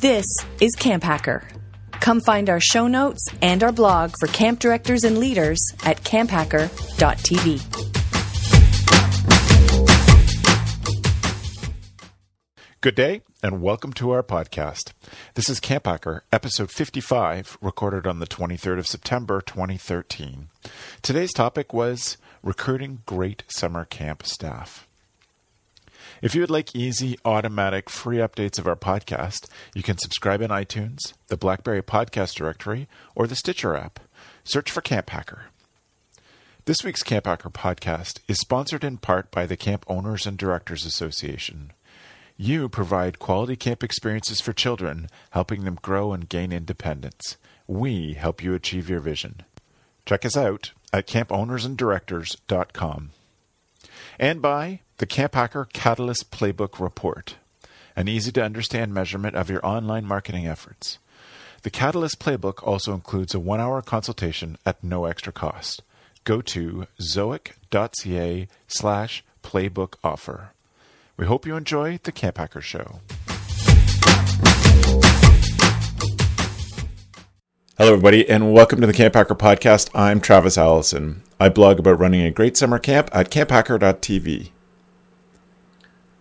This is Camp Hacker. Come find our show notes and our blog for camp directors and leaders at camphacker.tv. Good day, and welcome to our podcast. This is Camp Hacker, episode 55, recorded on the 23rd of September, 2013. Today's topic was recruiting great summer camp staff. If you would like easy, automatic, free updates of our podcast, you can subscribe in iTunes, the BlackBerry Podcast Directory, or the Stitcher app. Search for Camp Hacker. This week's Camp Hacker podcast is sponsored in part by the Camp Owners and Directors Association. You provide quality camp experiences for children, helping them grow and gain independence. We help you achieve your vision. Check us out at campownersanddirectors.com. And by the Camp Hacker Catalyst Playbook Report, an easy to understand measurement of your online marketing efforts. The Catalyst Playbook also includes a one hour consultation at no extra cost. Go to zoic.ca slash playbook offer. We hope you enjoy the Camp Hacker Show. Hello, everybody, and welcome to the Camp Hacker Podcast. I'm Travis Allison. I blog about running a great summer camp at camphacker.tv.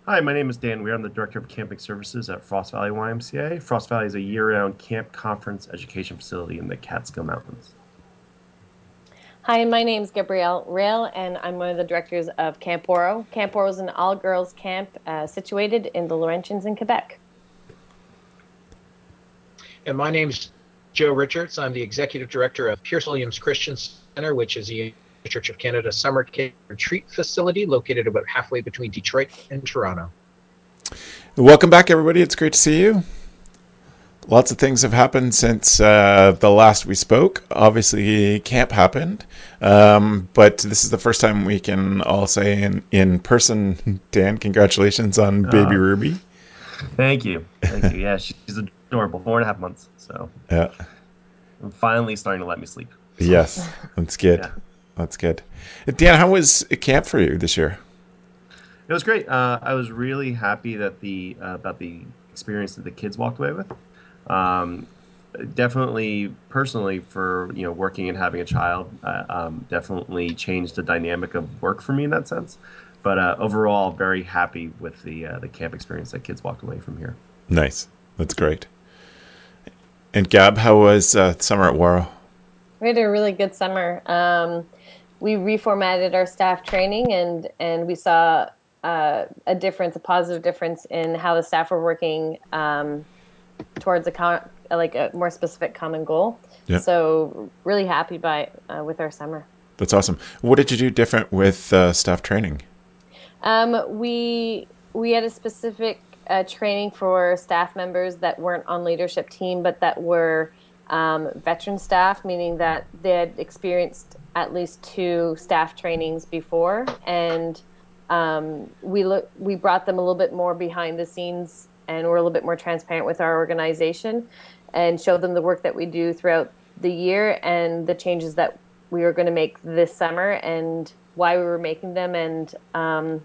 Hi, my name is Dan Weir. I'm the Director of Camping Services at Frost Valley YMCA. Frost Valley is a year round camp conference education facility in the Catskill Mountains. Hi, my name is Gabrielle Rail, and I'm one of the directors of Camp Ouareau. Camp Ouareau is an all girls camp uh, situated in the Laurentians in Quebec. And my name is Joe Richards. I'm the Executive Director of Pierce Williams Christian Center, which is a Church of Canada summer camp retreat facility located about halfway between Detroit and Toronto. Welcome back, everybody. It's great to see you. Lots of things have happened since uh, the last we spoke. Obviously, camp happened, um, but this is the first time we can all say in, in person, Dan, congratulations on baby uh, Ruby. Thank you. Thank you. Yeah, she's adorable. Four and a half months. So, yeah. I'm finally starting to let me sleep. Yes, that's good. yeah. That's good. Dan, how was camp for you this year? It was great. Uh, I was really happy that the uh, about the experience that the kids walked away with. Um, definitely, personally, for you know, working and having a child, uh, um, definitely changed the dynamic of work for me in that sense. But uh, overall, very happy with the uh, the camp experience that kids walked away from here. Nice. That's great. And Gab, how was uh, summer at Ouareau? We had a really good summer. Um, we reformatted our staff training and and we saw uh, a difference, a positive difference in how the staff were working um, towards a con- like a more specific common goal. Yeah. So really happy by uh, with our summer. That's awesome. What did you do different with uh, staff training? Um, we we had a specific uh, training for staff members that weren't on leadership team, but that were um, veteran staff, meaning that they had experienced at least two staff trainings before, and um, we look we brought them a little bit more behind the scenes, and we're a little bit more transparent with our organization, and showed them the work that we do throughout the year and the changes that we were going to make this summer and why we were making them, and um,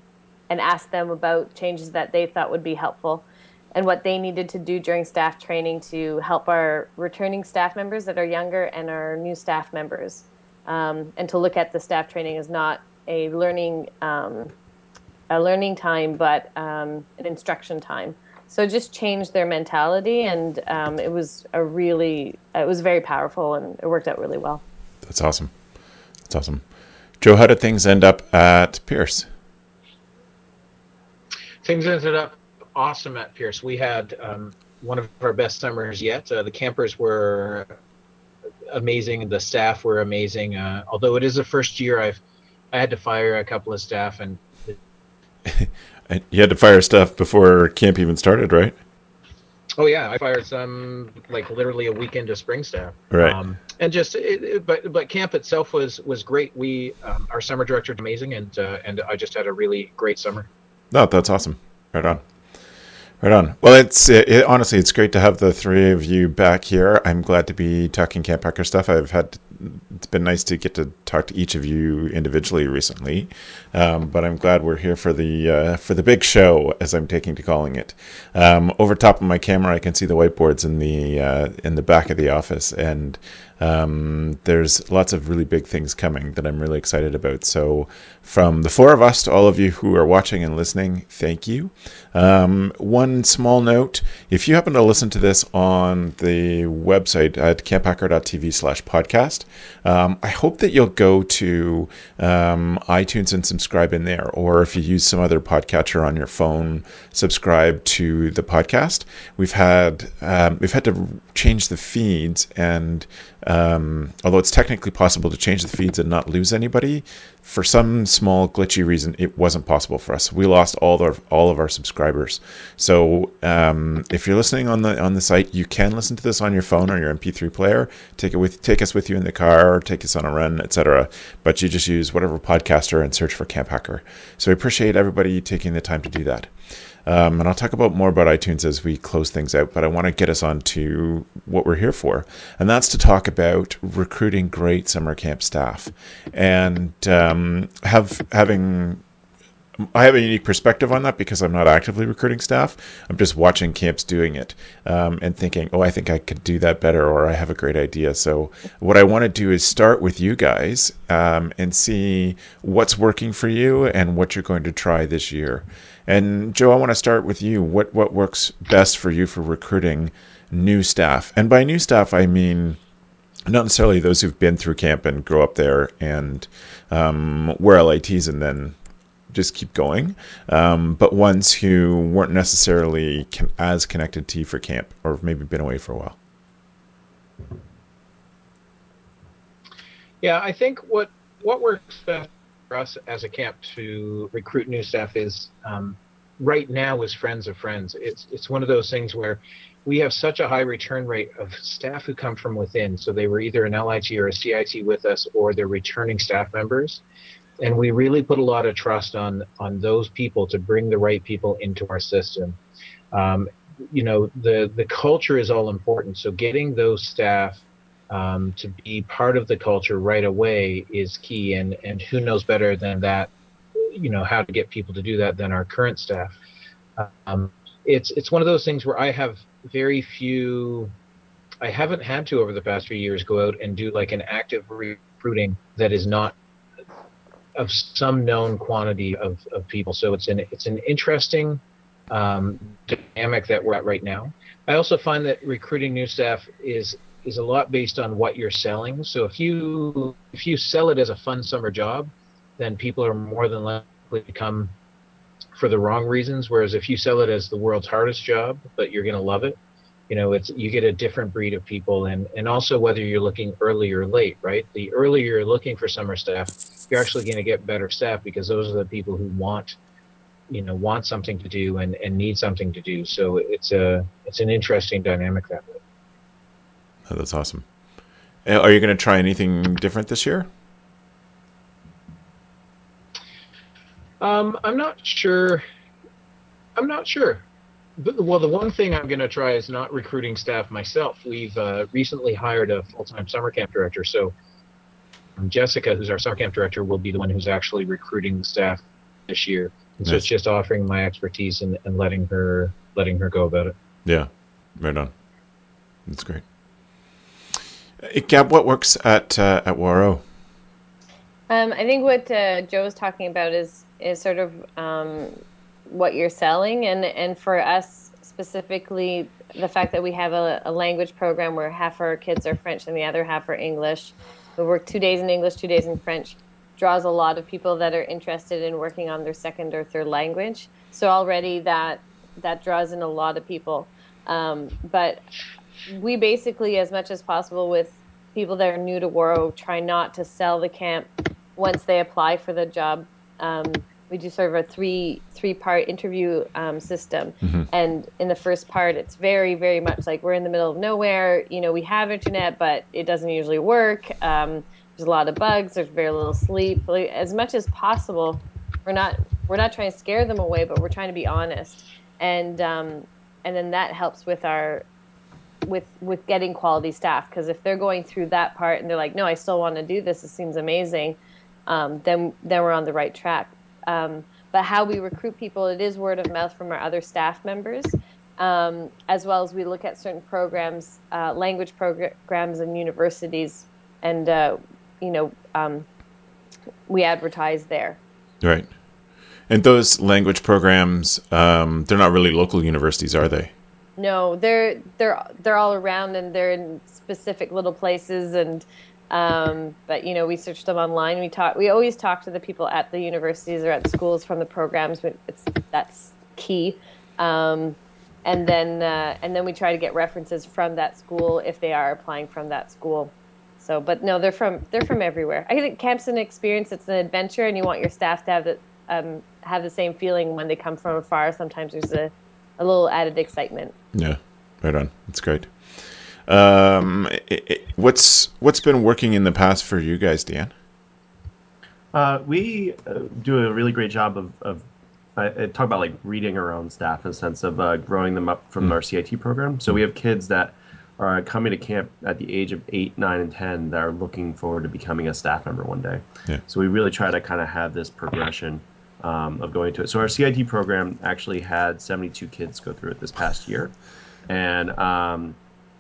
and asked them about changes that they thought would be helpful and what they needed to do during staff training to help our returning staff members that are younger and our new staff members um, and to look at the staff training as not a learning um, a learning time, but um, an instruction time. So just change their mentality, and um, it was a really it was very powerful, and it worked out really well. That's awesome. That's awesome. Joe, how did things end up at Pierce? Things ended up awesome at Pierce. We had um, one of our best summers yet. Uh, the campers were amazing. The staff were amazing. Uh, although it is the first year I've I had to fire a couple of staff and you had to fire stuff before camp even started, right? Oh yeah, I fired some like literally a week into spring staff. Right. Um, and just it, but but camp itself was was great. We um, our summer director amazing, and uh, and I just had a really great summer. No, that's awesome. Right on. Right on. Well, it's it, honestly, it's great to have the three of you back here. I'm glad to be talking Camp Hacker stuff. I've had it's been nice to get to talk to each of you individually recently, um, but I'm glad we're here for the uh, for the big show, as I'm taking to calling it. Um, over top of my camera, I can see the whiteboards in the uh, in the back of the office, and um, there's lots of really big things coming that I'm really excited about. So, from the four of us to all of you who are watching and listening, thank you. Um, one small note if you happen to listen to this on the website at camphacker.tv slash podcast, um, I hope that you'll go to um, iTunes and subscribe in there. Or if you use some other podcatcher on your phone, subscribe to the podcast. We've had um, we've had to change the feeds and um, although it's technically possible to change the feeds and not lose anybody, for some small glitchy reason, it wasn't possible for us. We lost all of all of our subscribers. So um, if you're listening on the on the site, you can listen to this on your phone or your MP3 player. Take it with take us with you in the car, take us on a run, etc. But you just use whatever podcatcher and search for Camp Hacker. So we appreciate everybody taking the time to do that. Um, and I'll talk about more about iTunes as we close things out, but I want to get us on to what we're here for. And that's to talk about recruiting great summer camp staff and um, have having I have a unique perspective on that because I'm not actively recruiting staff. I'm just watching camps doing it um, and thinking, oh, I think I could do that better, or I have a great idea. So, what I want to do is start with you guys um, and see what's working for you and what you're going to try this year. And Joe, I want to start with you. What what works best for you for recruiting new staff? And by new staff, I mean not necessarily those who've been through camp and grow up there and um, LITs and then just keep going, um, but ones who weren't necessarily con- as connected to you for camp or maybe been away for a while. Yeah, I think what what works best for us as a camp to recruit new staff is um, right now is friends of friends. It's it's one of those things where we have such a high return rate of staff who come from within. So they were either an LIT or a CIT with us, or they're returning staff members, and we really put a lot of trust on on those people to bring the right people into our system. Um, you know, the the culture is all important. So getting those staff um, to be part of the culture right away is key. And and who knows better than that, you know, how to get people to do that than our current staff. Um, it's it's one of those things where I have very few. I haven't had to over the past few years go out and do like an active recruiting that is not of some known quantity of, of people. So it's an it's an interesting um, dynamic that we're at right now. I also find that recruiting new staff is is a lot based on what you're selling. So if you if you sell it as a fun summer job, then people are more than likely to come for the wrong reasons. Whereas if you sell it as the world's hardest job, but you're going to love it, you know, it's you get a different breed of people, and and also whether you're looking early or late, right? The earlier you're looking for summer staff, you're actually going to get better staff because those are the people who want you know want something to do and, and need something to do so it's a it's an interesting dynamic that way Oh, that's awesome. Uh, are you going to try anything different this year? Um, I'm not sure. I'm not sure. But, well, the one thing I'm going to try is not recruiting staff myself. We've uh, recently hired a full-time summer camp director, so Jessica, who's our summer camp director, will be the one who's actually recruiting the staff this year. And nice. so it's just offering my expertise and, and letting her letting her go about it. Yeah, right on. That's great. Gab, what works at uh, at Ouareau? Um, I think what uh, Joe was talking about is is sort of um, what you're selling, and and for us specifically, the fact that we have a, a, language program where half our kids are French and the other half are English. We work two days in English, two days in French. Draws a lot of people that are interested in working on their second or third language. So already that that draws in a lot of people. Um, but we basically, as much as possible, with people that are new to Ouareau, try not to sell the camp once they apply for the job. Um, we do sort of a three three part interview um, system, mm-hmm. and in the first part, it's very very much like we're in the middle of nowhere. You know, we have internet, but it doesn't usually work. Um, there's a lot of bugs. There's very little sleep. Like, as much as possible, we're not we're not trying to scare them away, but we're trying to be honest, and um, and then that helps with our with with getting quality staff because if they're going through that part and they're like, no, I still want to do this. It seems amazing. Um, then then we're on the right track. Um, but how we recruit people, it is word of mouth from our other staff members, um, as well as we look at certain programs, uh, language programs, and universities, and uh, you know um, we advertise there. Right. And those language programs, um, they're not really local universities, are they? No, they're they're they're all around and they're in specific little places and um, but you know we search them online. We talk. We always talk to the people at the universities or at schools from the programs. It's that's key. Um, and then uh, and then we try to get references from that school if they are applying from that school. So, but no, they're from they're from everywhere. I think camp's an experience. It's an adventure, and you want your staff to have the um, have the same feeling when they come from afar. Sometimes there's a, a little added excitement. Yeah, right on. That's great. Um, it, it, what's what's been working in the past for you guys, Dan? Uh, we uh, do a really great job of, of uh, talk about like reading our own staff in the sense of uh, growing them up from mm. our CIT program. So we have kids that are coming to camp at the age of eight, nine, and ten that are looking forward to becoming a staff member one day. Yeah. So we really try to kind of have this progression um, of going to it. So our CIT program actually had 72 kids go through it this past year, and um,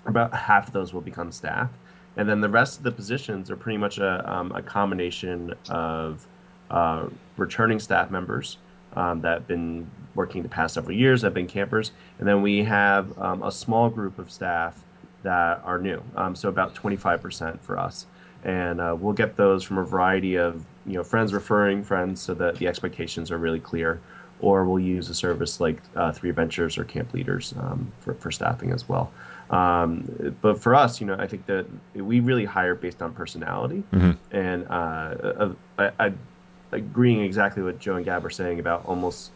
about half those will become staff, and then the rest of the positions are pretty much a, um, a combination of uh, returning staff members um, that have been working the past several years, have been campers, and then we have um, a small group of staff that are new. Um, so about 25% for us. And uh, we'll get those from a variety of you know friends referring friends so that the expectations are really clear. Or we'll use a service like uh, Three Ventures or Camp Leaders um, for, for staffing as well. Um, but for us, you know, I think that we really hire based on personality. Mm-hmm. And uh, I, I, agreeing exactly what Joe and Gab are saying about almost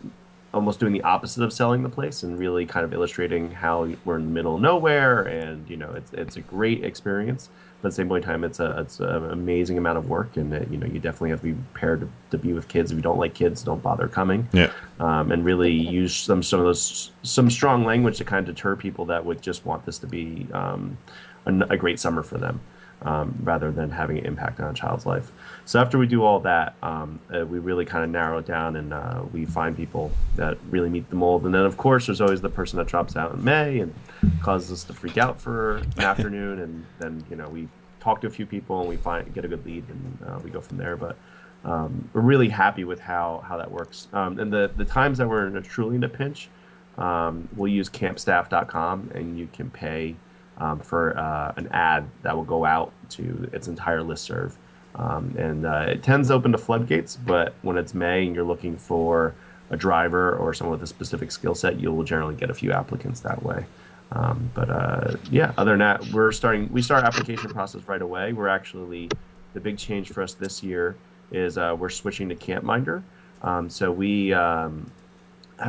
almost doing the opposite of selling the place and really kind of illustrating how we're in the middle of nowhere and you know it's it's a great experience at the same point in time it's a it's an amazing amount of work and it, you know you definitely have to be prepared to, to, be with kids. If you don't like kids don't bother coming. Yeah. Um, and really use some some of those some strong language to kind of deter people that would just want this to be um, a, a great summer for them um, rather than having an impact on a child's life. So after we do all that, um, uh, we really kind of narrow it down and uh, we find people that really meet the mold. And then of course, there's always the person that drops out in May and causes us to freak out for an afternoon. And then you know we talk to a few people and we find get a good lead and uh, we go from there. But um, we're really happy with how how that works. Um, and the the times that we're in a truly in a pinch, um, we'll use campstaff.com and you can pay um, for uh, an ad that will go out to its entire list serve. Um, and uh, it tends to open to floodgates, but when it's May and you're looking for a driver or someone with a specific skill set, you'll generally get a few applicants that way. Um, but uh, yeah, other than that, we're starting. We start application process right away. We're actually the big change for us this year is uh, we're switching to CampMinder. Um, so we um,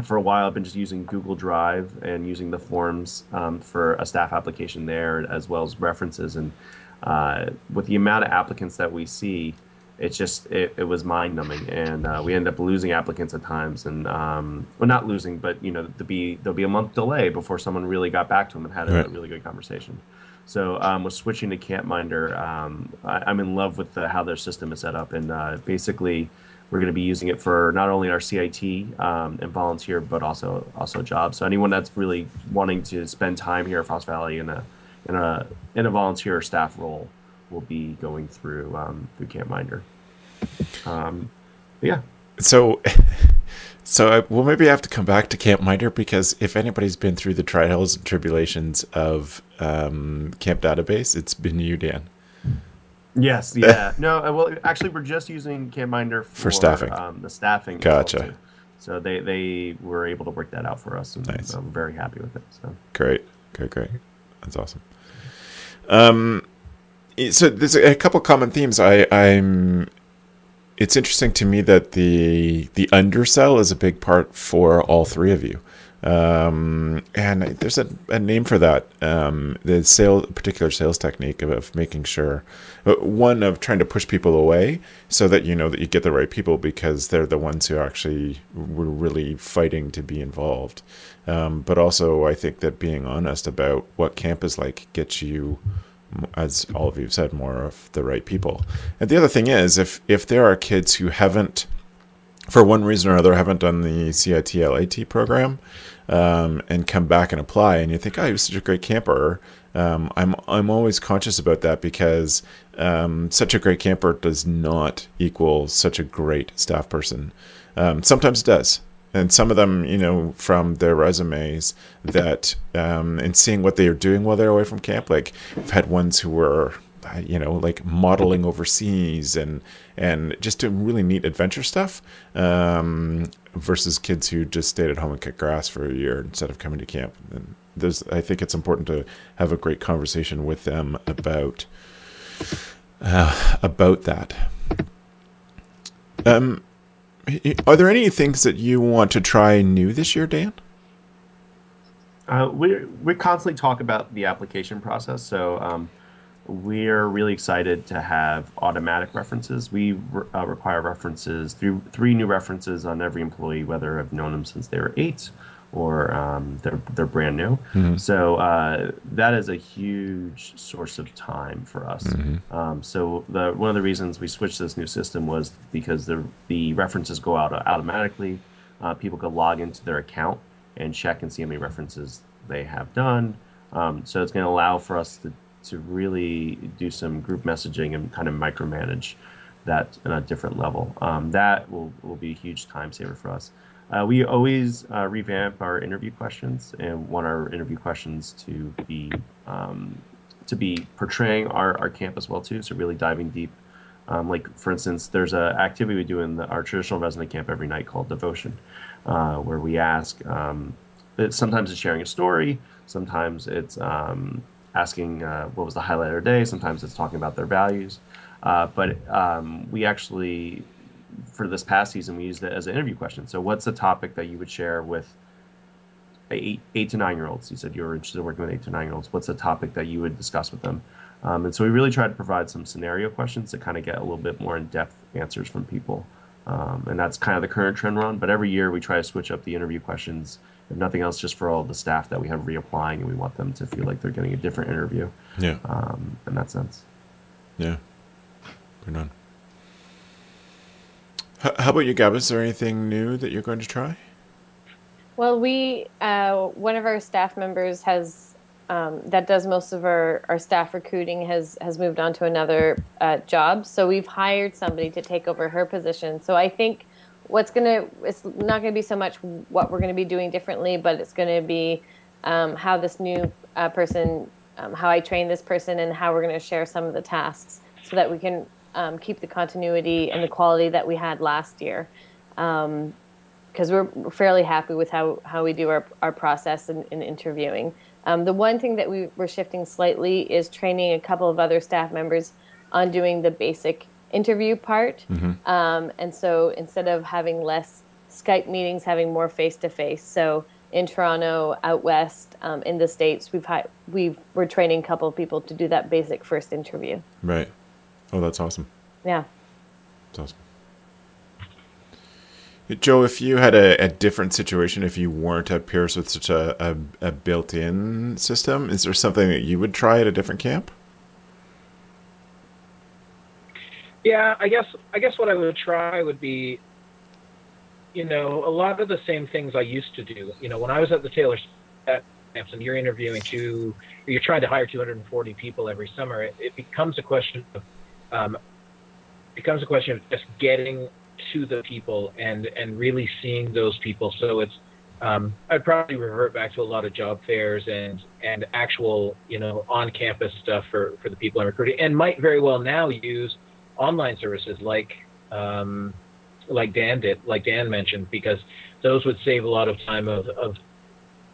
for a while, I've been just using Google Drive and using the forms um, for a staff application there, as well as references. And uh, with the amount of applicants that we see, it's just it, it was mind numbing, and uh, we end up losing applicants at times. And um, well, not losing, but you know, to be there'll be a month delay before someone really got back to them and had a right. really good conversation. So um, with switching to CampMinder, um, I, am in love with the, how their system is set up, and uh, basically we're going to be using it for not only our CIT um, and volunteer, but also also jobs. So anyone that's really wanting to spend time here at Frost Valley in a in a in a volunteer or staff role will be going through um, through CampMinder. Um, yeah. So. So I, we'll maybe have to come back to Camp CampMinder because if anybody's been through the trials and tribulations of um, Camp Database, it's been you, Dan. Yes, yeah. no, uh, well, actually, we're just using CampMinder for, for staffing. Um, the staffing. Gotcha. So they, they were able to work that out for us, and nice. I'm very happy with it. So great, great, great. That's awesome. Um, so there's a couple common themes. I, I'm. It's interesting to me that the the undersell is a big part for all three of you. Um, and there's a, a, name for that. Um, the sales, particular sales technique of, of, making sure, uh, one of trying to push people away so that you know that you get the right people because they're the ones who actually were really fighting to be involved. Um, but also, I think that being honest about what camp is like gets you, as all of you have said, more of the right people. And the other thing is, if if there are kids who haven't for one reason or other I haven't done the CIT LIT program um, and come back and apply, and you think, oh, you're such a great camper. Um, I'm I'm always conscious about that because um, such a great camper does not equal such a great staff person. Um, sometimes it does, and some of them, you know, from their resumes that um, and seeing what they are doing while they're away from camp. Like I've had ones who were you know, like modeling overseas and and just doing really neat adventure stuff. Um, versus kids who just stayed at home and kicked grass for a year instead of coming to camp. And there's, I think it's important to have a great conversation with them about uh, about that. Um, are there any things that you want to try new this year, Dan? Uh, we we constantly talk about the application process. So um, we're really excited to have automatic references. We uh, require references, three, three new references on every employee, whether I've known them since they were eight or um, they're, they're brand new. Mm-hmm. So uh, that is a huge source of time for us. Mm-hmm. Um, so the, one of the reasons we switched this new system was because the, the references go out automatically. Uh, people can log into their account and check and see how many references they have done. Um, so it's going to allow for us to to really do some group messaging and kind of micromanage that on a different level. Um, that will, will be a huge time saver for us. Uh, we always uh, revamp our interview questions and want our interview questions to be um, to be portraying our, our camp as well too. So really diving deep. Um, like for instance, there's an activity we do in the, our traditional resident camp every night called devotion, uh, where we ask. Um, sometimes it's sharing a story. Sometimes it's um, asking uh, what was the highlight of their day. Sometimes it's talking about their values. Uh, but um, we actually, for this past season, we used it as an interview question. So, what's the topic that you would share with eight, eight to nine year olds? You said you were interested in working with eight to nine year olds. What's the topic that you would discuss with them? Um, and so, we really tried to provide some scenario questions to kind of get a little bit more in depth answers from people. Um, and that's kind of the current trend run. But every year we try to switch up the interview questions if nothing else, just for all the staff that we have reapplying, and we want them to feel like they're getting a different interview. Yeah. Um, in that sense. Yeah. Good on. How about you, Gab? Is there anything new that you're going to try? Well, we uh, one of our staff members has um, that does most of our, our staff recruiting has has moved on to another uh, job. So we've hired somebody to take over her position. So I think what's going to it's not going to be so much what we're going to be doing differently but it's going to be um, how this new uh, person um, how i train this person and how we're going to share some of the tasks so that we can um, keep the continuity and the quality that we had last year. Because um, we're fairly happy with how, how we do our, our process in, in interviewing. Um, the one thing that we, we're shifting slightly is training a couple of other staff members on doing the basic interview part. Mm-hmm. Um, and so instead of having less Skype meetings, having more face to face. So in Toronto, out west, um, in the states, we've had we've we're training a couple of people to do that basic first interview. Right. Oh, that's awesome. Yeah. That's awesome. Joe, if you had a, a, different situation, if you weren't at Pierce with such a, a, a built-in system, is there something that you would try at a different camp? Yeah, I guess I guess what I would try would be, you know, a lot of the same things I used to do. You know, when I was at the Taylor camps and you're interviewing two, you're trying to hire 240 people every summer, it, it becomes a question of um, becomes a question of just getting to the people and and really seeing those people. So it's um, I'd probably revert back to a lot of job fairs and and actual you know on campus stuff for for the people I'm recruiting, and might very well now use online services like um, like Dan did, like Dan mentioned, because those would save a lot of time of, of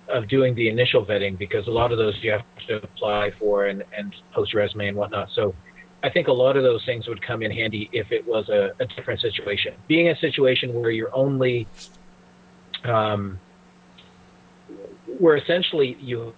of doing the initial vetting because a lot of those you have to apply for and, and post resume and whatnot. So I think a lot of those things would come in handy if it was a, a different situation. Being a situation where you're only um, where essentially you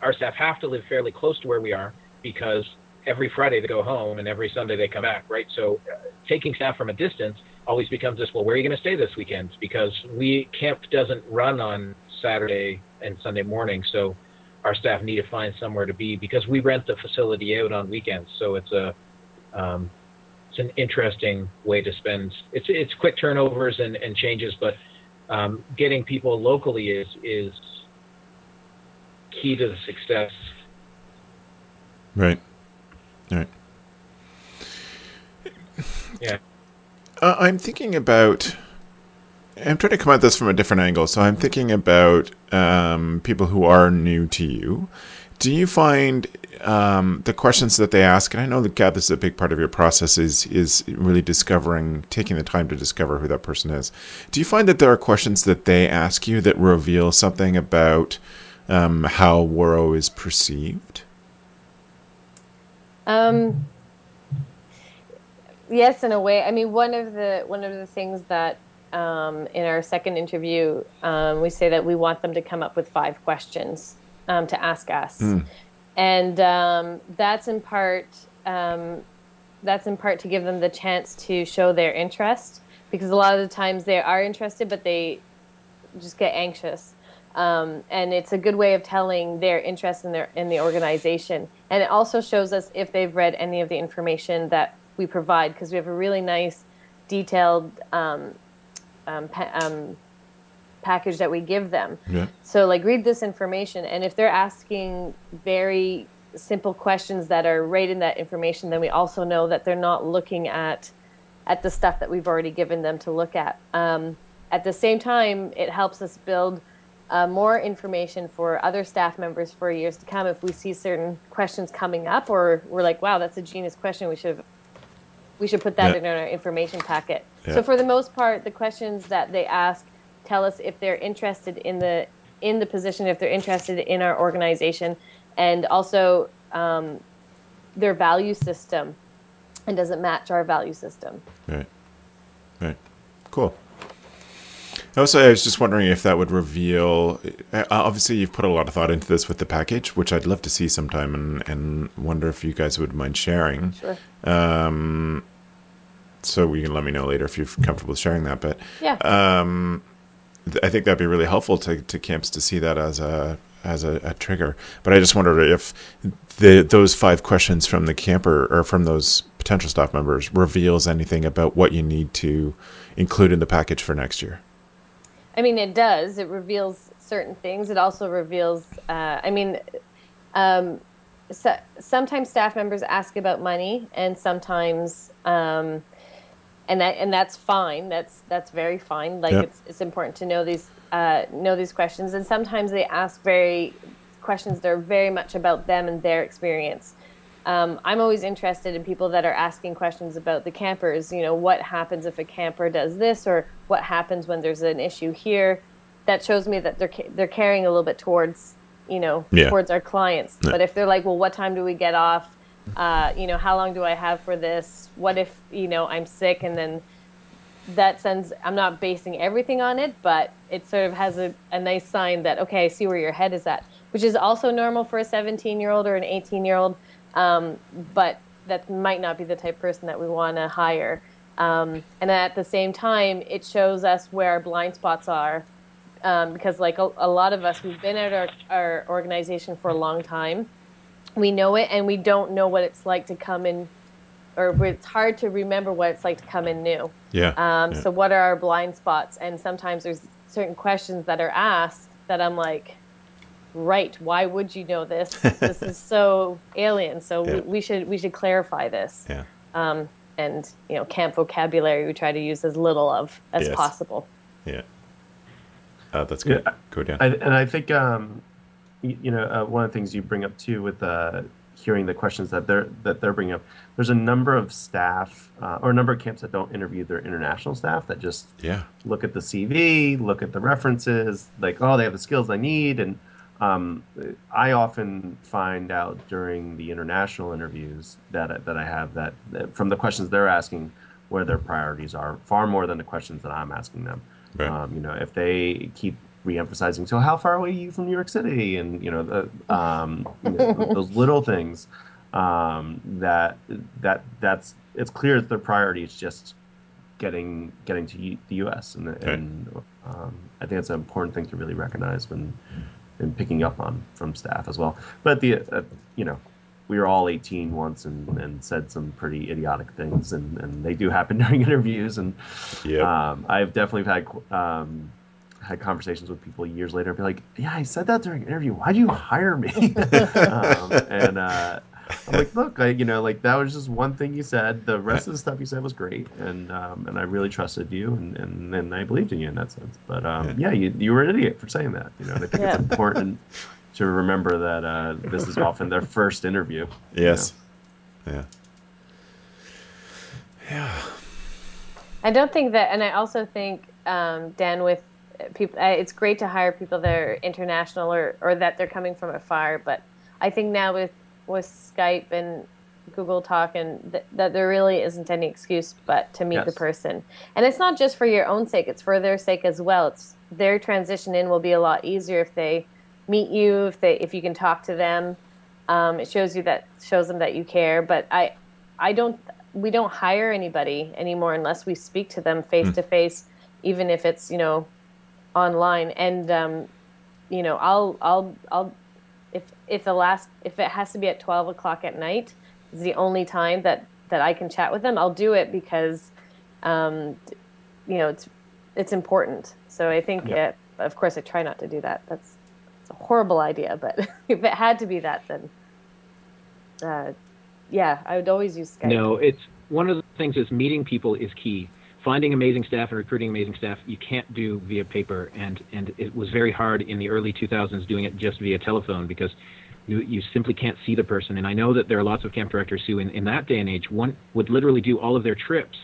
our staff have to live fairly close to where we are because every Friday they go home and every Sunday they come back, right? So uh, taking staff from a distance always becomes this, well, where are you going to stay this weekend? Because we camp doesn't run on Saturday and Sunday morning, so our staff need to find somewhere to be because we rent the facility out on weekends. So it's a um, it's an interesting way to spend. It's it's quick turnovers and, and changes, but um, getting people locally is is key to the success. Right. Right. Yeah. Uh, I'm thinking about. I'm trying to come at this from a different angle. So I'm thinking about um, people who are new to you. Do you find um, the questions that they ask, and I know that Gab, this is a big part of your process, is is really discovering, taking the time to discover who that person is. Do you find that there are questions that they ask you that reveal something about um, how Ouareau is perceived? Um, yes, in a way. I mean, one of the one of the things that um, in our second interview um, we say that we want them to come up with five questions um, to ask us, Mm. and um, that's in part um, that's in part to give them the chance to show their interest because a lot of the times they are interested, but they just get anxious. Um, and it's a good way of telling their interest in their in the organization. And it also shows us if they've read any of the information that we provide because we have a really nice, detailed um, um, pa- um, package that we give them. Yeah. So like read this information, and if they're asking very simple questions that are right in that information, then we also know that they're not looking at at the stuff that we've already given them to look at. Um, at the same time, it helps us build uh, more information for other staff members for years to come. If we see certain questions coming up, or we're like, "Wow, that's a genius question," we should have, we should put that Yeah. in our information packet. Yeah. So for the most part, the questions that they ask tell us if they're interested in the in the position, if they're interested in our organization, and also um, their value system, and does it match our value system? Right. Right. Cool. Also, I was just wondering if that would reveal. uh, Obviously, you've put a lot of thought into this with the package, which I'd love to see sometime, and, and wonder if you guys would mind sharing. Sure. Um, so you can let me know later if you're comfortable sharing that. But Yeah. um, I think that'd be really helpful to, to camps to see that as a as a, a trigger. But I just wondered if the those five questions from the camper or from those potential staff members reveals anything about what you need to include in the package for next year. I mean, it does. It reveals certain things. It also reveals. Uh, I mean, um, so, sometimes staff members ask about money, and sometimes, um, and that and that's fine. That's that's very fine. Like Yep. it's it's important to know these uh, know these questions, and sometimes they ask very questions that are very much about them and their experience. Um, I'm always interested in people that are asking questions about the campers. You know, what happens if a camper does this, or what happens when there's an issue here? That shows me that they're ca- they're caring a little bit towards you know Yeah. towards our clients. Yeah. But if they're like, well, what time do we get off? Uh, you know, how long do I have for this? What if you know I'm sick and then that sends i'm not basing everything on it but it sort of has a, a nice sign that okay i see where your head is at which is also normal for a 17 year old or an 18 year old um, but that might not be the type of person that we want to hire um, and at the same time it shows us where our blind spots are um, because like a, a lot of us we've been at our, our organization for a long time we know it and we don't know what it's like to come in or it's hard to remember what it's like to come in new Yeah. um, yeah. So, what are our blind spots? And sometimes there's certain questions that are asked that I'm like, right, why would you know this? this is so alien. So Yeah. we, we should we should clarify this. yeah. Um, and you know, camp vocabulary we try to use as little of as Yes. possible. Yeah. Uh, that's good. Yeah, Go down. I, and I think um, you, you know uh, one of the things you bring up too with uh, hearing the questions that they're that they're bringing up. There's a number of staff uh, or a number of camps that don't interview their international staff that just yeah. look at the CV, look at the references, like oh they have the skills I need, and um, I often find out during the international interviews that I- that I have that, that from the questions they're asking where their priorities are far more than the questions that I'm asking them. Right. Um, you know, if they keep re-emphasizing, so how far away are you from New York City, and you know, the, um, you know, those little things um, that that that's it's clear that their priority is just getting getting to U- the U.S. and, and um, I think it's an important thing to really recognize when and picking up on from staff as well. But the uh, you know we were all 18 once and, and said some pretty idiotic things, and, and they do happen during interviews. And Yep. um, I've definitely had um, had conversations with people years later and be like, "Yeah, I said that during an interview. Why'd you hire me?" um, and uh, I'm like, "Look, I, you know, like that was just one thing you said. The rest of the stuff you said was great, and um, and I really trusted you, and, and, and I believed in you in that sense. But um, yeah, you, you were an idiot for saying that. You know, and I think Yeah. it's important." To remember that uh, this is often their first interview. you yes. Yeah. Yeah. I don't think that, and I also think um, Dan with people. uh, It's great to hire people that are international or or that they're coming from afar. But I think now with with Skype and Google Talk and th- that there really isn't any excuse but to meet the person. And it's not just for your own sake; it's for their sake as well. It's their transition in will be a lot easier if they meet you, if they if you can talk to them. Um, it shows you that shows them that you care. But I, I don't. We don't hire anybody anymore unless we speak to them face to face, even if it's you know, online. And um, you know, I'll I'll I'll if if the last if it has to be at twelve o'clock at night is the only time that that I can chat with them, I'll do it because, um, you know, it's it's important. So I think, Yeah. it, of course, I try not to do that. That's it's a horrible idea, but if it had to be that, then uh, yeah, I would always use Skype. No, it's one of the things is meeting people is key. Finding amazing staff and recruiting amazing staff you can't do via paper, and and it was very hard in the early 2000s doing it just via telephone because you you simply can't see the person. And I know that there are lots of camp directors who, in, in that day and age, one would literally do all of their trips,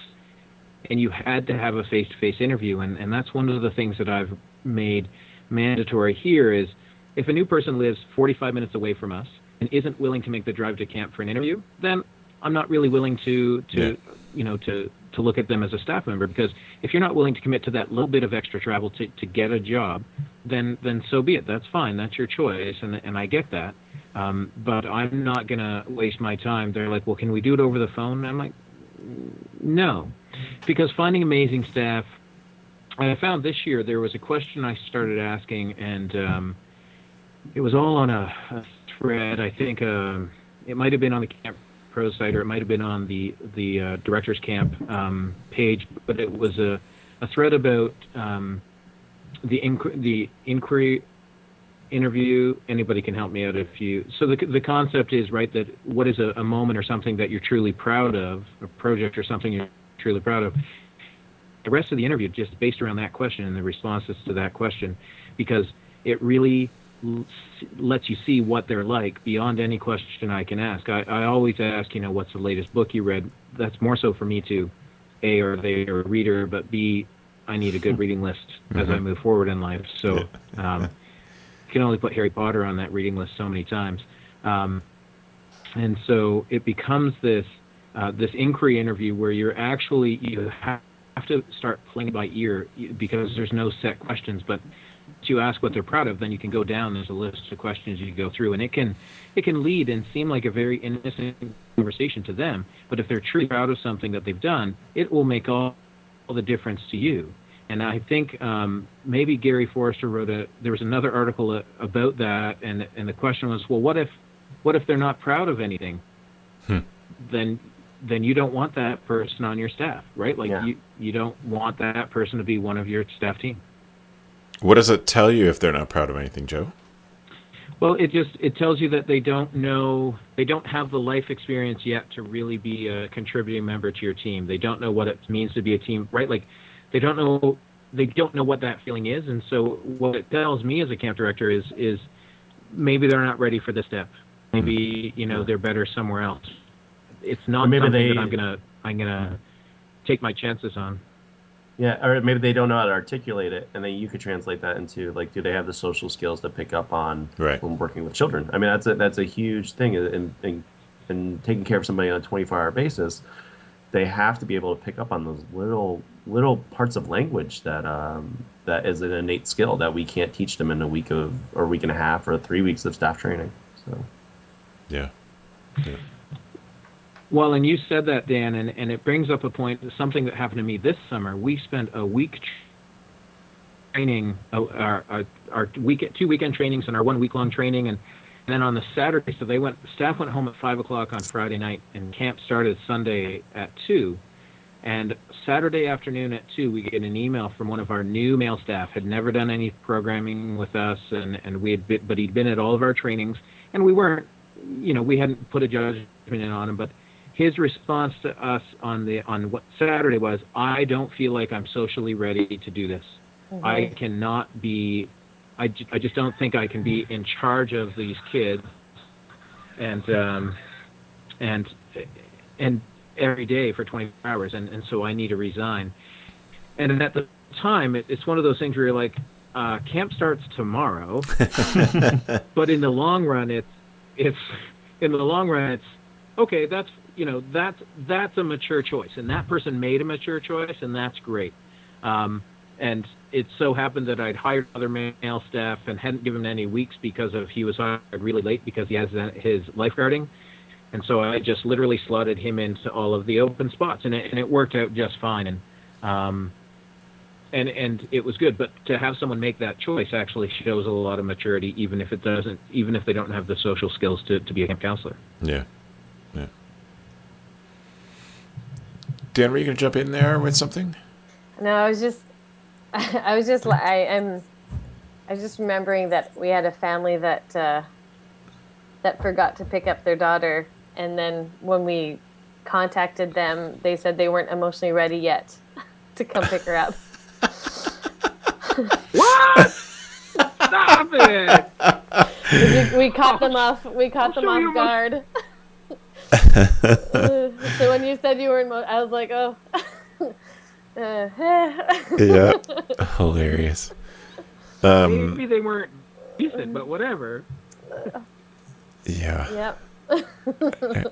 and you had to have a face-to-face interview. And and that's one of the things that I've made mandatory here is if a new person lives 45 minutes away from us and isn't willing to make the drive to camp for an interview, then I'm not really willing to to Yeah. you know to to look at them as a staff member because if you're not willing to commit to that little bit of extra travel to, to get a job, then then so be it. That's fine. That's your choice, and and I get that. Um, but I'm not gonna waste my time. They're like, well, can we do it over the phone? I'm like, no, because finding amazing staff. I found this year there was a question I started asking, and um, it was all on a, a thread. I think um, it might have been on the Camp Pro site, or it might have been on the the uh, Directors Camp um, page. But it was a, a thread about um, the inqu- the inquiry interview. Anybody can help me out if you. So the the concept is right that what is a, a moment or something that you're truly proud of, a project or something you're truly proud of. The rest of the interview just based around that question and the responses to that question, because it really lets you see what they're like beyond any question I can ask. I, I always ask, you know, what's the latest book you read? That's more so for me to, A, are they a reader, but B, I need a good reading list as I move forward in life. So um, you can only put Harry Potter on that reading list so many times. Um, and so it becomes this uh, this inquiry interview where you're actually you have to start playing by ear because there's no set questions, but to ask what they're proud of, then you can go down. There's a list of questions you go through, and it can it can lead and seem like a very innocent conversation to them. But if they're truly proud of something that they've done, it will make all, all the difference to you. And I think um, maybe Gary Forster wrote a. There was another article about that, and and the question was, well, what if what if they're not proud of anything? Then then you don't want that person on your staff, right? Like Yeah. you you don't want that person to be one of your staff team. What does it tell you if they're not proud of anything, Joe? Well, it just it tells you that they don't know they don't have the life experience yet to really be a contributing member to your team. They don't know what it means to be a team, right? Like they don't know they don't know what that feeling is, and so what it tells me as a camp director is is maybe they're not ready for this step. Maybe you know they're better somewhere else. It's not Or maybe something they- that I'm gonna I'm gonna take my chances on. Yeah, or maybe they don't know how to articulate it, and then you could translate that into like, do they have the social skills to pick up on Right. when working with children? I mean, that's a that's a huge thing in in, in taking care of somebody on a twenty four hour basis. They have to be able to pick up on those little little parts of language that um, that is an innate skill that we can't teach them in a week of or a week and a half or three weeks of staff training. So Yeah. Yeah. Well, and you said that, Dan, and, and it brings up a point, something that happened to me this summer. We spent a week training, our, our, our week, two weekend trainings and our one week long training. And, and then on the Saturday, so they went, staff went home at 5 o'clock on Friday night, and camp started Sunday at 2. And Saturday afternoon at 2, we get an email from one of our new male staff, had never done any programming with us, and, and we had been, but he'd been at all of our trainings, and we weren't, you know, we hadn't put a judgment in on him, but his response to us on the on what Saturday was, I don't feel like I'm socially ready to do this. Mm-hmm. I cannot be, I, I just don't think I can be in charge of these kids, and um, and and every day for 24 hours, and and so I need to resign. And at the time, it, it's one of those things where you're like, uh, camp starts tomorrow, but in the long run, it's it's in the long run, it's okay. That's you know that's that's a mature choice, and that person made a mature choice, and that's great. Um, and it so happened that I'd hired other male staff and hadn't given any weeks because of he was hired really late because he has his lifeguarding, and so I just literally slotted him into all of the open spots, and it, and it worked out just fine. And um, and and it was good. But to have someone make that choice actually shows a lot of maturity, even if it doesn't, even if they don't have the social skills to, to be a camp counselor. Yeah. Yeah. Dan, were you going to jump in there with something? No, I was just, I was just, li- I am, I was just remembering that we had a family that uh, that forgot to pick up their daughter, and then when we contacted them, they said they weren't emotionally ready yet to come pick her up. What? Stop it! we, we caught them off. We caught them show off you my- guard. Uh, so when you said you were in, mo- I was like, oh. Uh, Yeah. Hilarious. Um, Maybe they weren't decent, but whatever. yeah. yep. Yeah.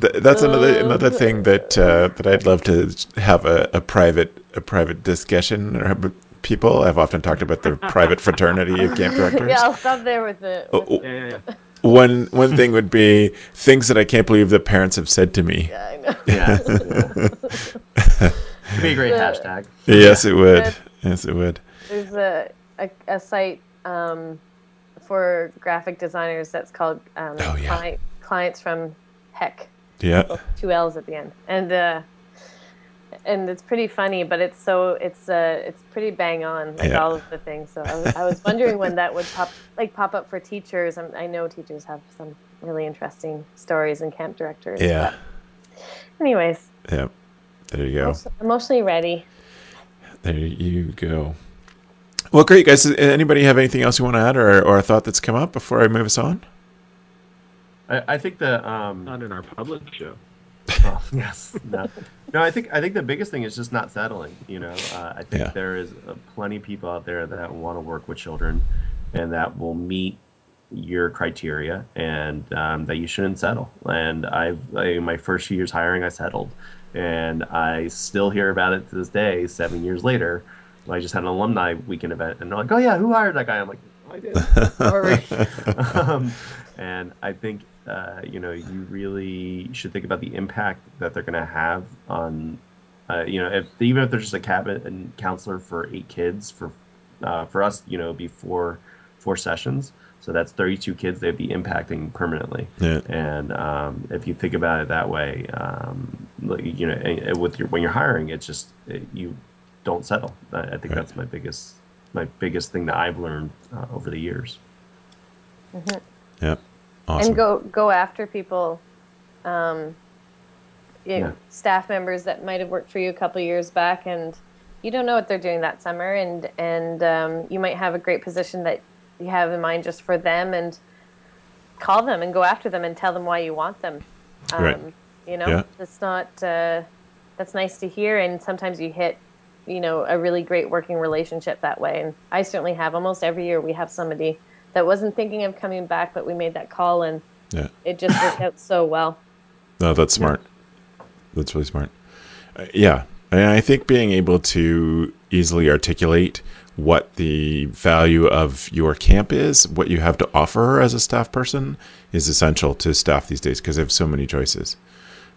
Th- that's another another thing that uh, that I'd love to have a, a private a private discussion or people. I've often talked about the private fraternity of camp directors. Yeah, I'll stop there with the. Oh, oh, Yeah, yeah, yeah. One one thing would be things that I can't believe the parents have said to me. yeah, I know. Yeah. It'd be a great The- hashtag. Yes, it would. Yeah. Yes, it would. There's a, a, a site um, for graphic designers that's called um, Oh, yeah. Cli- Clients from Heck. Yeah. two L's at the end, and uh, and it's pretty funny, but it's so it's uh it's pretty bang on like Yeah. all of the things. So I was, I was wondering when that would pop like pop up for teachers. i I know teachers have some really interesting stories and camp directors. Yeah. anyways, Yeah. There you go. emotionally ready. There you go. Well, great, guys. Anybody have anything else you want to add or, or a thought that's come up before I move us on? I, I think the um, Not in our public show. Well, yes, no, no. I think I think the biggest thing is just not settling. You know, uh, I think Yeah. there is uh, plenty of people out there that want to work with children, and that will meet your criteria, and um, that you shouldn't settle. And I've I, my first few years hiring, I settled, and I still hear about it to this day, seven years later. I just had an alumni weekend event, and they're like, "Oh yeah, who hired that guy?" I'm like, "I did." Sorry. um, and I think uh, you know you really should think about the impact that they're going to have on uh, you know if even if they're just a cabinet and counselor for eight kids for uh, for us you know it'd be four four sessions so that's 32 kids they'd be impacting permanently Yeah. and um, if you think about it that way um, like, you know and- and with your when you're hiring it's just it, you don't settle I, I think Right. that's my biggest my biggest thing that I've learned uh, over the years Yep. Awesome. and go go after people um you know, Yeah. staff members that might have worked for you a couple years back and you don't know what they're doing that summer and and um, you might have a great position that you have in mind just for them and call them and go after them and tell them why you want them um, Right. you know Yeah. it's not uh, that's nice to hear and sometimes you hit you know a really great working relationship that way and i certainly have almost every year we have somebody that wasn't thinking of coming back but we made that call and yeah. it just worked out so well No, that's smart. That's really smart. Uh, yeah. I, And I think being able to easily articulate what the value of your camp is, what you have to offer as a staff person, is essential to staff these days because they have so many choices.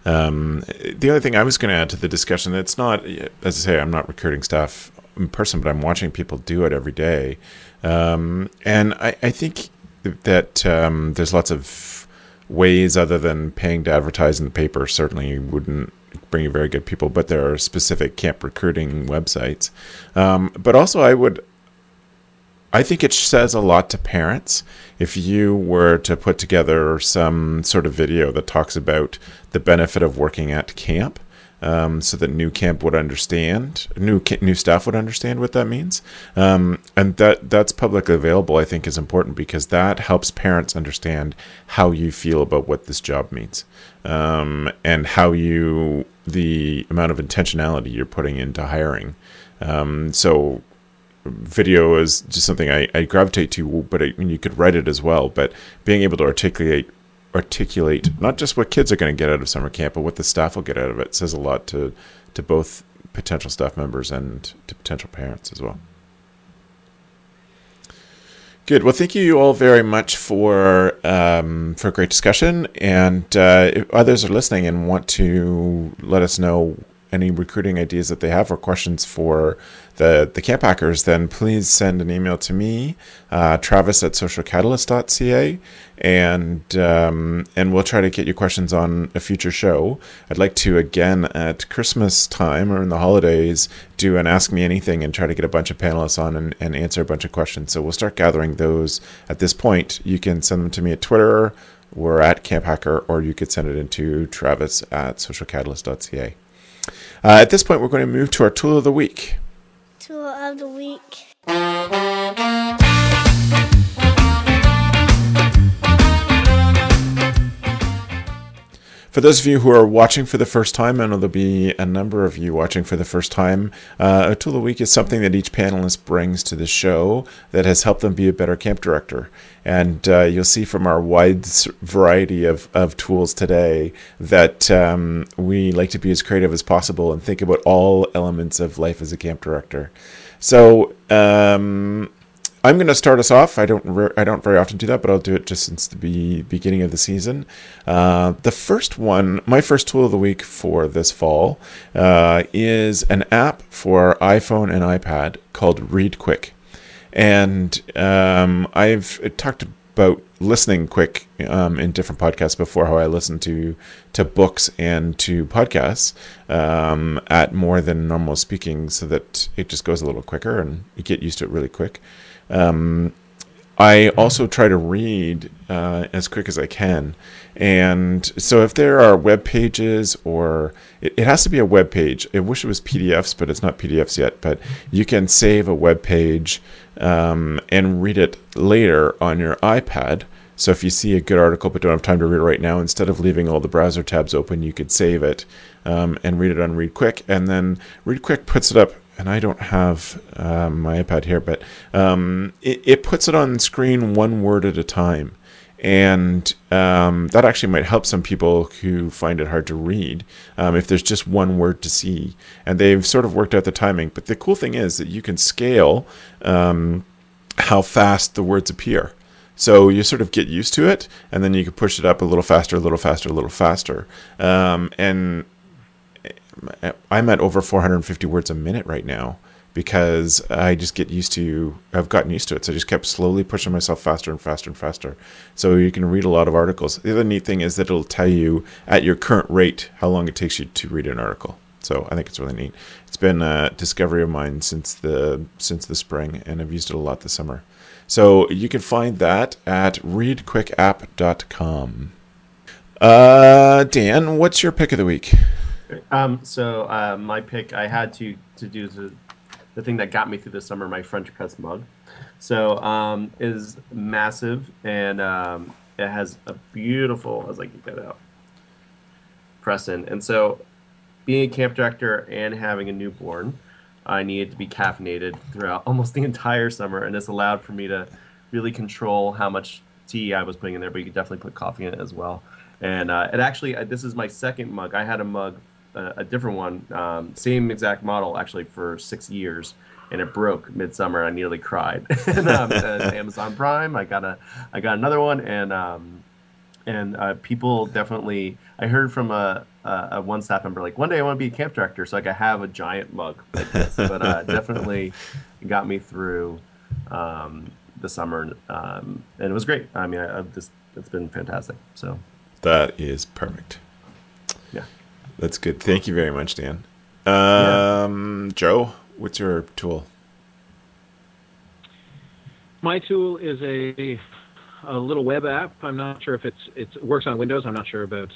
Um, the other thing I was going to add to the discussion, it's not, as I say, I'm not recruiting staff in person, but I'm watching people do it every day. Um, and I, I, think that um, there's lots of ways other than paying to advertise in the paper, certainly wouldn't bring you very good people, but there are specific camp recruiting websites. Um, but also, I would, I think it says a lot to parents if you were to put together some sort of video that talks about the benefit of working at camp. Um, so that new camp would understand, new new staff would understand what that means, um, and that that's publicly available. I think is important because that helps parents understand how you feel about what this job means, um, and how you the amount of intentionality you're putting into hiring. Um, so video is just something I, I gravitate to, but I mean, you could write it as well. But being able to articulate articulate not just what kids are going to get out of summer camp, but what the staff will get out of it says a lot to to both potential staff members and to potential parents as well. Good. Well, thank you all very much for um, for a great discussion. And uh, if others are listening and want to let us know any recruiting ideas that they have or questions for the, the camp hackers, then please send an email to me, uh, Travis at socialcatalyst.ca, and um, and we'll try to get your questions on a future show. I'd like to again at Christmas time or in the holidays do an Ask Me Anything and try to get a bunch of panelists on and, and answer a bunch of questions. So we'll start gathering those at this point. You can send them to me at Twitter. We're at Camp Hacker, or you could send it into Travis at socialcatalyst.ca. Uh, at this point, we're going to move to our tool of the week. Tool of the week. For those of you who are watching for the first time, I know there'll be a number of you watching for the first time, uh, a tool of the week is something that each panelist brings to the show that has helped them be a better camp director. And uh, you'll see from our wide variety of, of tools today that um, we like to be as creative as possible and think about all elements of life as a camp director. So, um, I'm going to start us off. I don't re- I don't very often do that, but I'll do it just since the be- beginning of the season. Uh, the first one, my first tool of the week for this fall, uh, is an app for iPhone and iPad called Read Quick, and um, I've talked about listening quick um, in different podcasts before. How I listen to to books and to podcasts um, at more than normal speaking, so that it just goes a little quicker and you get used to it really quick. Um, I also try to read uh, as quick as I can. And so if there are web pages or it, it, has to be a web page. I wish it was PDFs, but it's not PDFs yet. But you can save a web page um, and read it later on your iPad. So if you see a good article but don't have time to read it right now, instead of leaving all the browser tabs open, you could save it um, and read it on Read Quick. And then Read Quick puts it up and I don't have um, my iPad here, but um, it, it, puts it on screen one word at a time. And um, that actually might help some people who find it hard to read um, if there's just one word to see. And they've sort of worked out the timing. But the cool thing is that you can scale um, how fast the words appear. So you sort of get used to it, and then you can push it up a little faster, a little faster, a little faster. Um, and I'm at over 450 words a minute right now because I just get used to I've gotten used to it. So I just kept slowly pushing myself faster and faster and faster. So you can read a lot of articles. The other neat thing is that it'll tell you at your current rate how long it takes you to read an article. So I think it's really neat. It's been a discovery of mine since the since the spring, and I've used it a lot this summer. So you can find that at readquickapp.com. Uh, Dan, what's your pick of the week? Um, so uh, my pick, I had to to do the, the thing that got me through the summer, my French press mug. So um, is massive and um, it has a beautiful, as I can get out, press in. And so, being a camp director and having a newborn, I needed to be caffeinated throughout almost the entire summer, and this allowed for me to really control how much tea I was putting in there. But you could definitely put coffee in it as well. And uh, it actually, uh, this is my second mug. I had a mug a, a different one, um, same exact model actually for six years, and it broke midsummer. I nearly cried. and, um, Amazon Prime, I got a I got another one, and um, and uh, people definitely. I heard from a, a, a, one staff member like one day I want to be a camp director so I could have a giant mug like this. but uh, definitely got me through um, the summer, um, and it was great. I mean, I, have just it's been fantastic. So that is perfect. Yeah, that's good. Thank you very much, Dan. Um, yeah. Joe, what's your tool? My tool is a a little web app. I'm not sure if it's it works on Windows. I'm not sure about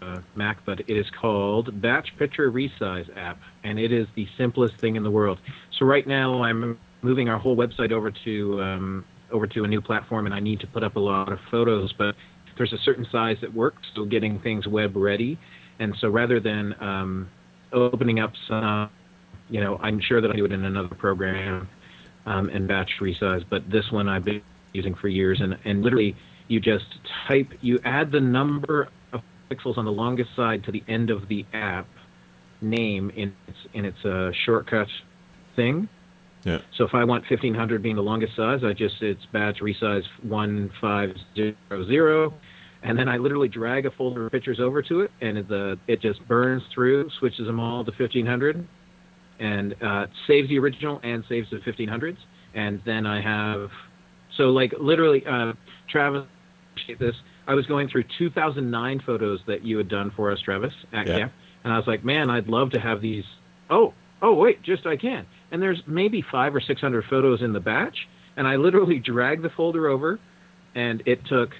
uh, Mac, but it is called Batch Picture Resize app, and it is the simplest thing in the world. So right now, I'm moving our whole website over to um, over to a new platform, and I need to put up a lot of photos, but there's a certain size that works, so getting things web ready. And so rather than um, opening up some, you know, I'm sure that I do it in another program um, and batch resize, but this one I've been using for years, and, and literally you just type, you add the number of pixels on the longest side to the end of the app name in its in its uh, shortcut thing. Yeah. So if I want 1500 being the longest size, I just it's batch resize 1500, and then I literally drag a folder of pictures over to it, and the it just burns through, switches them all to 1500, and uh, saves the original and saves the 1500s, and then I have so like literally, uh, Travis, this. I was going through 2009 photos that you had done for us, Travis, at yeah. camp, and I was like, man, I'd love to have these. Oh, oh wait, just I can. And there's maybe five or six hundred photos in the batch, and I literally dragged the folder over, and it took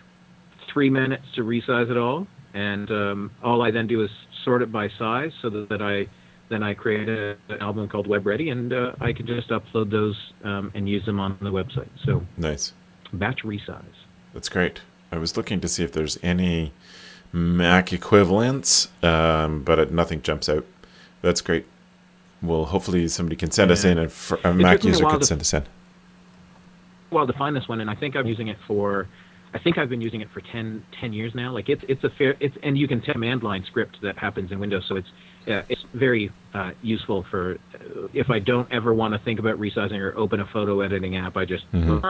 three minutes to resize it all. And um, all I then do is sort it by size so that, that I then I create a, an album called Web Ready, and uh, I can just upload those um, and use them on the website. So nice batch resize. That's great. I was looking to see if there's any Mac equivalents, um, but it, nothing jumps out. That's great. Well, hopefully somebody can send yeah. us in, and a, a Mac user could send us in. Well, to find this one, and I think I'm using it for I think I've been using it for 10, 10 years now. Like it's it's a fair it's and you can command line script that happens in Windows, so it's uh, it's very uh, useful for uh, if I don't ever want to think about resizing or open a photo editing app. I just mm-hmm.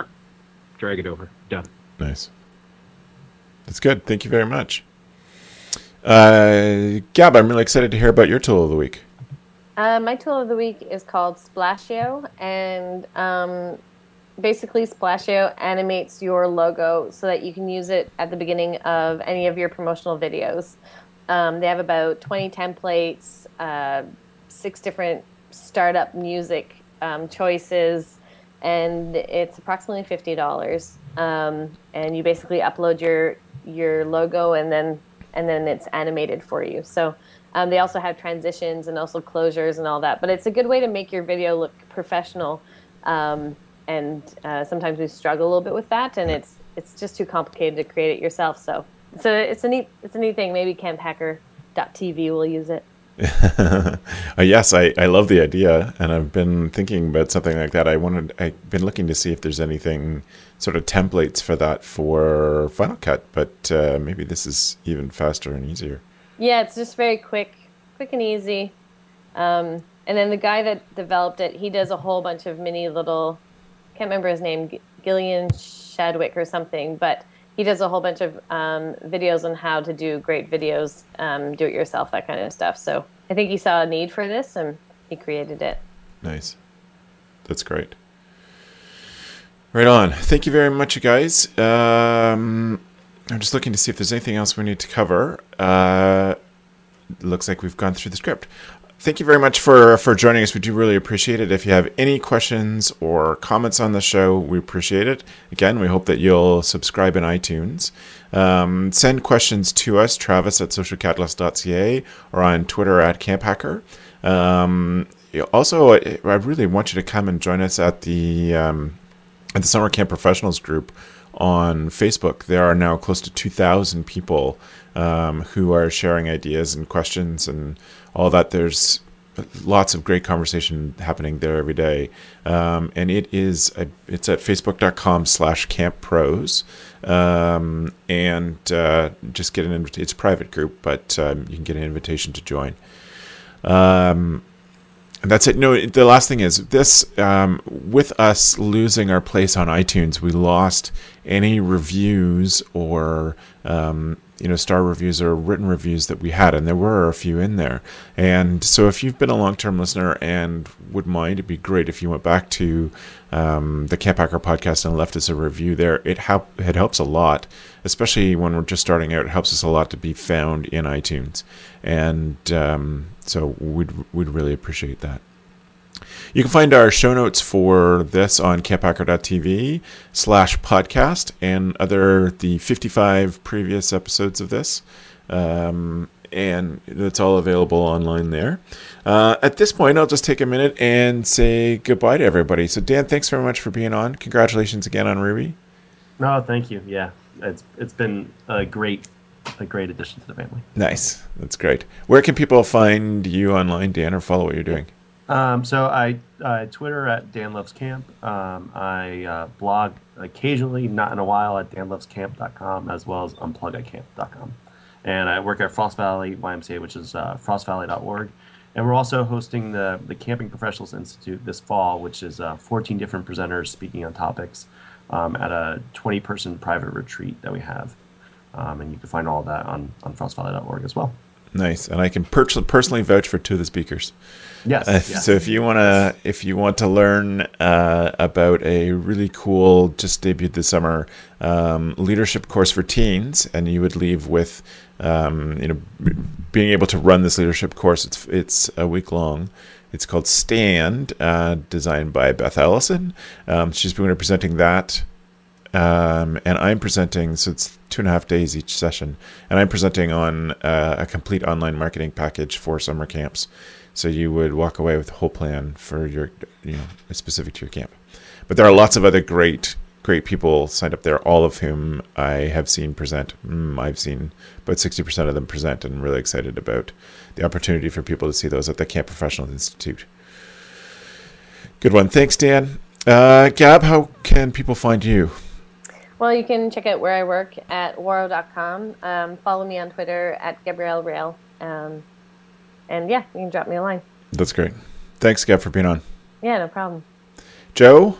drag it over. Done. Nice. That's good. Thank you very much. Uh, Gab, I'm really excited to hear about your tool of the week. Uh, my tool of the week is called Splasheo, and um, basically Splasheo animates your logo so that you can use it at the beginning of any of your promotional videos. Um, they have about 20 templates, uh, six different startup music um, choices, and it's approximately fifty dollars. Um, and you basically upload your your logo, and then and then it's animated for you. So um, they also have transitions and also closures and all that. But it's a good way to make your video look professional. Um, and uh, sometimes we struggle a little bit with that, and it's it's just too complicated to create it yourself. So so it's a neat it's a neat thing. Maybe camphacker.tv will use it. uh, yes, I, I love the idea, and I've been thinking about something like that. I wanted I've been looking to see if there's anything sort of templates for that for Final Cut, but uh, maybe this is even faster and easier. Yeah, it's just very quick, quick and easy. Um, and then the guy that developed it, he does a whole bunch of mini little can't remember his name, Gillian Shadwick or something, but he does a whole bunch of um, videos on how to do great videos, um, do it yourself, that kind of stuff. So I think he saw a need for this and he created it. Nice. That's great. Right on. Thank you very much, you guys. Um, I'm just looking to see if there's anything else we need to cover. Uh, looks like we've gone through the script thank you very much for for joining us. We do really appreciate it. If you have any questions or comments on the show, we appreciate it. Again, we hope that you'll subscribe in iTunes. Um, send questions to us, Travis at socialcatalyst.ca or on Twitter at CampHacker. Um, also, I really want you to come and join us at the um, at the Summer Camp Professionals group on Facebook. There are now close to 2,000 people um, who are sharing ideas and questions and all that. There's lots of great conversation happening there every day. Um, and it is, a, it's at facebook.com slash camp pros. Um, and uh, just get an invitation. It's a private group, but um, you can get an invitation to join. Um, and that's it. No, the last thing is this um, with us losing our place on iTunes, we lost any reviews or um, you know star reviews or written reviews that we had, and there were a few in there. And so, if you've been a long term listener and would mind, it'd be great if you went back to um, the Camp Hacker podcast and left us a review there. It help it helps a lot, especially when we're just starting out. It helps us a lot to be found in iTunes, and um, so we'd we'd really appreciate that. You can find our show notes for this on camphacker.tv slash podcast and other the 55 previous episodes of this. Um, and it's all available online there. Uh, at this point, I'll just take a minute and say goodbye to everybody. So, Dan, thanks very much for being on. Congratulations again on Ruby. No, thank you. Yeah, it's it's been a great a great addition to the family. Nice, that's great. Where can people find you online, Dan, or follow what you're doing? Um, so I uh, Twitter at Dan Loves Camp. Um, I uh, blog occasionally, not in a while, at danlovescamp.com as well as unplugatcamp.com. And I work at Frost Valley YMCA, which is uh, frostvalley.org. And we're also hosting the, the Camping Professionals Institute this fall, which is uh, 14 different presenters speaking on topics um, at a 20 person private retreat that we have. Um, and you can find all of that on, on frostvalley.org as well. Nice, and I can per- personally vouch for two of the speakers. Yes. Uh, So if you want to, if you want to learn uh, about a really cool, just debuted this summer um, leadership course for teens, and you would leave with, um, you know, being able to run this leadership course. It's it's a week long. It's called Stand, uh, designed by Beth Allison. Um, she's going to be presenting that um, and I'm presenting. So it's two and a half days each session, and I'm presenting on uh, a complete online marketing package for summer camps. So you would walk away with a whole plan for your, you know, specific to your camp. But there are lots of other great, great people signed up there, all of whom I have seen present. Mm, I've seen about sixty percent of them present, and I'm really excited about the opportunity for people to see those at the Camp Professionals Institute. Good one, thanks, Dan. Uh, Gab, how can people find you? Well, you can check out where I work at ouareau.com. Um, follow me on Twitter at Gabrielle Rail. Um, and yeah, you can drop me a line. That's great. Thanks, Gab, for being on. Yeah, no problem. Joe?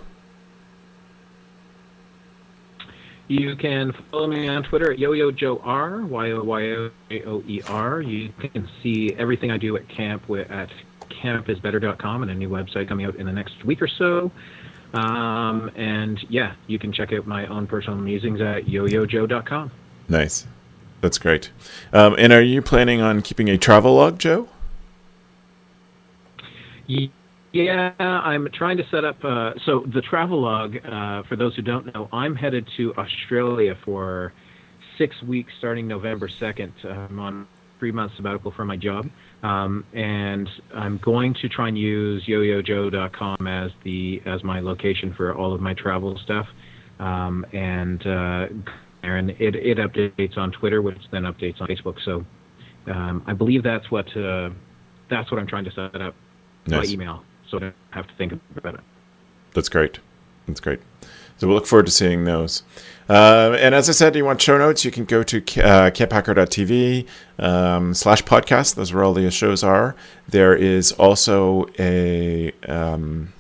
You can follow me on Twitter at YoYoJoeR, Y-O-Y-O-E-R. You can see everything I do at camp at campisbetter.com and a new website coming out in the next week or so. Um, and yeah, you can check out my own personal musings at yoyojoe.com. Nice. That's great. Um, and are you planning on keeping a travel log, Joe? Yeah, I'm trying to set up. Uh, so the travel log, uh, for those who don't know, I'm headed to Australia for six weeks starting November 2nd. I'm on three month sabbatical for my job. Um, and I'm going to try and use yoyojoe.com as the as my location for all of my travel stuff. Um, and uh, and it, it updates on Twitter, which then updates on Facebook. So um, I believe that's what uh, that's what I'm trying to set up nice. by email, so I don't have to think about it. That's great. That's great. So we'll look forward to seeing those. Uh, and as I said, you want show notes, you can go to uh, camphacker.tv um, slash podcast. Those are all the shows are. There is also a... Um,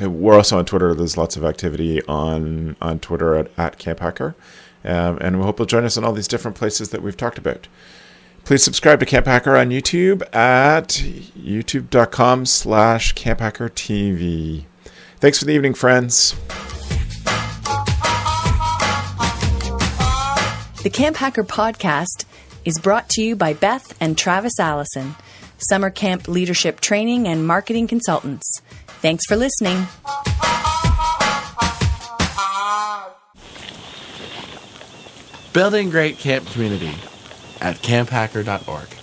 we're also on Twitter. There's lots of activity on, on Twitter at, at Camp Hacker. Um, and we hope you'll join us in all these different places that we've talked about. Please subscribe to Camp Hacker on YouTube at youtube.com slash camphackertv. Thanks for the evening, friends. The Camp Hacker podcast is brought to you by Beth and Travis Allison, summer camp leadership training and marketing consultants. Thanks for listening. Building great camp community at camphacker.org.